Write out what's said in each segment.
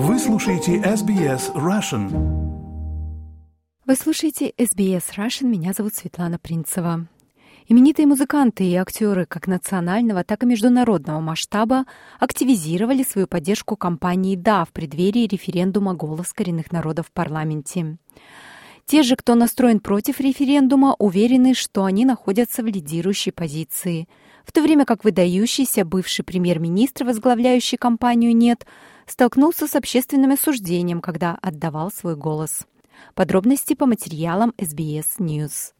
Вы слушаете SBS Russian. Вы слушаете SBS Russian. Меня зовут Светлана Принцева. Именитые музыканты и актеры как национального, так и международного масштаба активизировали свою поддержку кампании «Да» в преддверии референдума «Голос коренных народов» в парламенте. Те же, кто настроен против референдума, уверены, что они находятся в лидирующей позиции, в то время как выдающийся бывший премьер-министр, возглавляющий кампанию «Нет», столкнулся с общественным осуждением, когда отдавал свой голос. Подробности по материалам SBS News.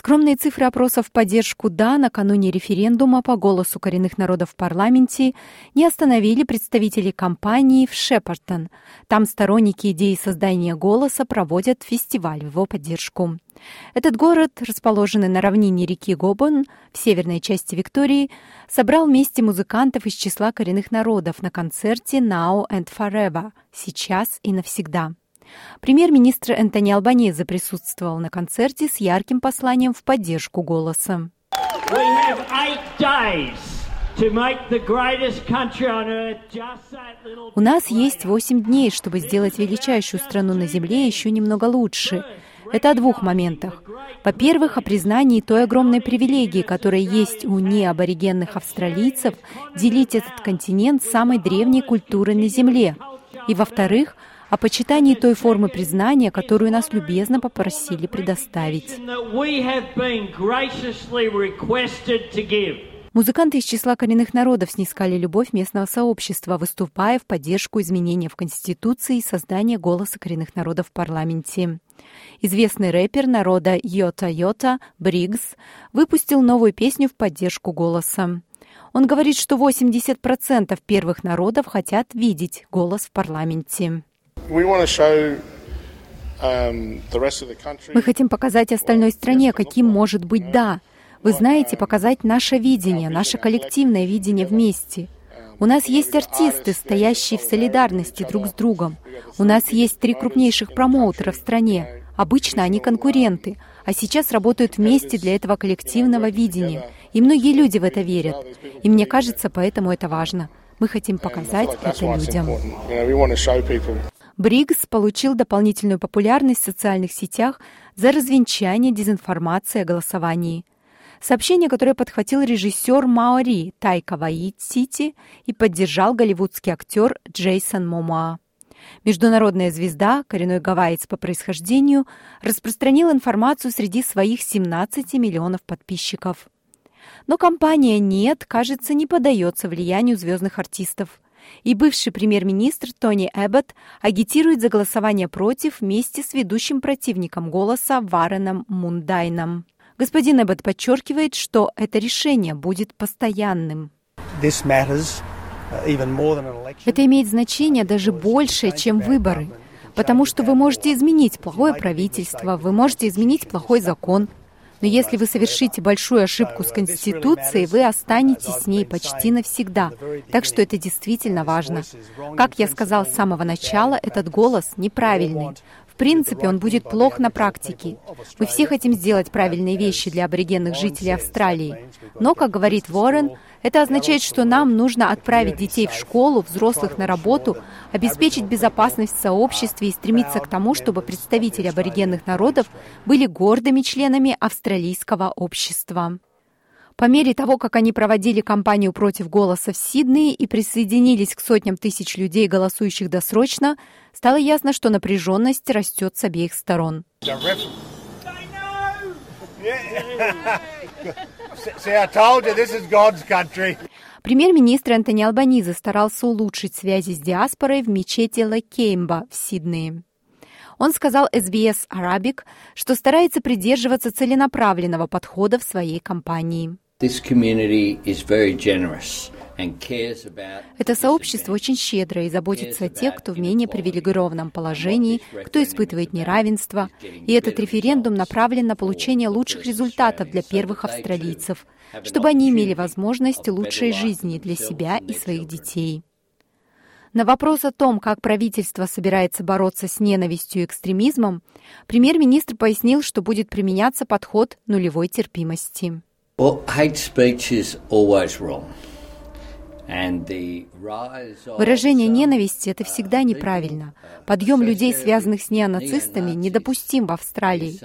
Скромные цифры опросов в поддержку «да» накануне референдума по голосу коренных народов в парламенте не остановили представителей компании в Шепартон. Там сторонники идеи создания голоса проводят фестиваль в его поддержку. Этот город, расположенный на равнине реки Гобон в северной части Виктории, собрал вместе музыкантов из числа коренных народов на концерте «Now and Forever» – «Сейчас и навсегда». Премьер-министр Энтони Албанезе присутствовал на концерте с ярким посланием в поддержку голоса. У нас есть восемь дней, чтобы сделать величайшую страну на Земле еще немного лучше. Это о двух моментах. Во-первых, о признании той огромной привилегии, которая есть у неаборигенных австралийцев, делить этот континент самой древней культурой на Земле. И во-вторых, о почитании той формы признания, которую нас любезно попросили предоставить. Музыканты из числа коренных народов снискали любовь местного сообщества, выступая в поддержку изменения в Конституции и создания голоса коренных народов в парламенте. Известный рэпер народа Йота Йота Бригс выпустил новую песню в поддержку голоса. Он говорит, что 80% первых народов хотят видеть голос в парламенте. Um, Мы хотим показать остальной стране, каким может быть «да». Вы знаете, показать наше видение, наше коллективное видение вместе. У нас есть артисты, стоящие в солидарности друг с другом. У нас есть три крупнейших промоутера в стране. Обычно они конкуренты, а сейчас работают вместе для этого коллективного видения. И многие люди в это верят. И мне кажется, поэтому это важно. Мы хотим показать это людям. Бриггс получил дополнительную популярность в социальных сетях за развенчание дезинформации о голосовании. Сообщение, которое подхватил режиссер Маори Тайка Ваитити и поддержал голливудский актер Джейсон Мома. Международная звезда, коренной гавайец по происхождению, распространил информацию среди своих 17 миллионов подписчиков. Но компания «Нет», кажется, не поддается влиянию звездных артистов и бывший премьер-министр Тони Эббот агитирует за голосование против вместе с ведущим противником голоса Вареном Мундайном. Господин Эббот подчеркивает, что это решение будет постоянным. Uh, это имеет значение даже больше, чем выборы, потому что вы можете изменить плохое правительство, вы можете изменить плохой закон, но если вы совершите большую ошибку с Конституцией, вы останетесь с ней почти навсегда. Так что это действительно важно. Как я сказал с самого начала, этот голос неправильный. Принципе, он будет плох на практике. Мы все хотим сделать правильные вещи для аборигенных жителей Австралии. Но, как говорит Уоррен, это означает, что нам нужно отправить детей в школу, взрослых на работу, обеспечить безопасность в сообществе и стремиться к тому, чтобы представители аборигенных народов были гордыми членами австралийского общества. По мере того, как они проводили кампанию против голоса в Сиднее и присоединились к сотням тысяч людей, голосующих досрочно, стало ясно, что напряженность растет с обеих сторон. Премьер-министр Антони Албаниза старался улучшить связи с диаспорой в мечети Лакеймба в Сиднее. Он сказал SBS Arabic, что старается придерживаться целенаправленного подхода в своей кампании. Это сообщество очень щедрое и заботится о тех, кто в менее привилегированном положении, кто испытывает неравенство. И этот референдум направлен на получение лучших результатов для первых австралийцев, чтобы они имели возможность лучшей жизни для себя и своих детей. На вопрос о том, как правительство собирается бороться с ненавистью и экстремизмом, премьер-министр пояснил, что будет применяться подход нулевой терпимости. Well, hate speech is always wrong. Выражение ненависти — это всегда неправильно. Подъем людей, связанных с неонацистами, недопустим в Австралии.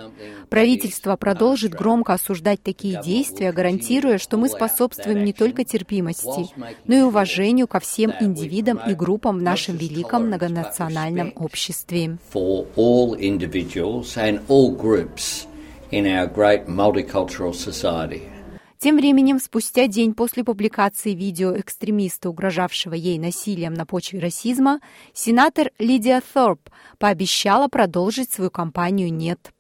Правительство продолжит громко осуждать такие действия, гарантируя, что мы способствуем не только терпимости, но и уважению ко всем индивидам и группам в нашем великом многонациональном обществе. in our great multicultural society. Тем временем, спустя день после публикации видео экстремиста, угрожавшего ей насилием на почве расизма, сенатор Лидия Thorpe пообещала продолжить свою кампанию «Нет».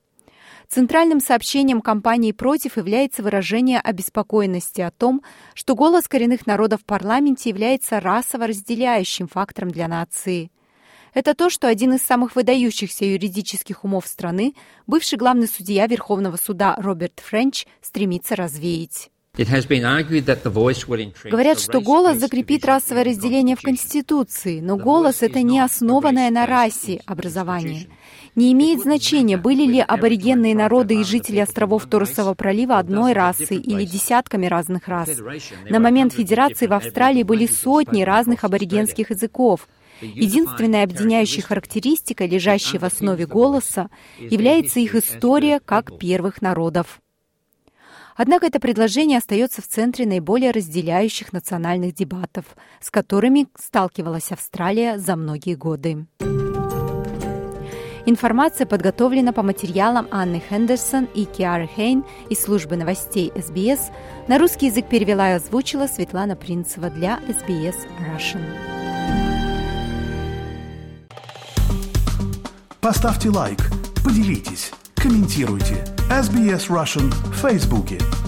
Центральным сообщением кампании «Против» является выражение обеспокоенности о том, что голос коренных народов в парламенте является расово разделяющим фактором для нации. Это то, что один из самых выдающихся юридических умов страны, бывший главный судья Верховного суда Роберт Френч, стремится развеять. Говорят, что голос закрепит расовое разделение в Конституции, но голос — это не основанное на расе образование. Не имеет значения, были ли аборигенные народы и жители островов Торосового пролива одной расы или десятками разных рас. На момент Федерации в Австралии были сотни разных аборигенских языков. Единственная объединяющая характеристика, лежащая в основе голоса, является их история как первых народов. Однако это предложение остается в центре наиболее разделяющих национальных дебатов, с которыми сталкивалась Австралия за многие годы. Информация подготовлена по материалам Анны Хендерсон и Киары Хейн из службы новостей СБС. На русский язык перевела и озвучила Светлана Принцева для СБС Russian. Поставьте лайк, поделитесь, комментируйте. SBS Russian в Фейсбуке.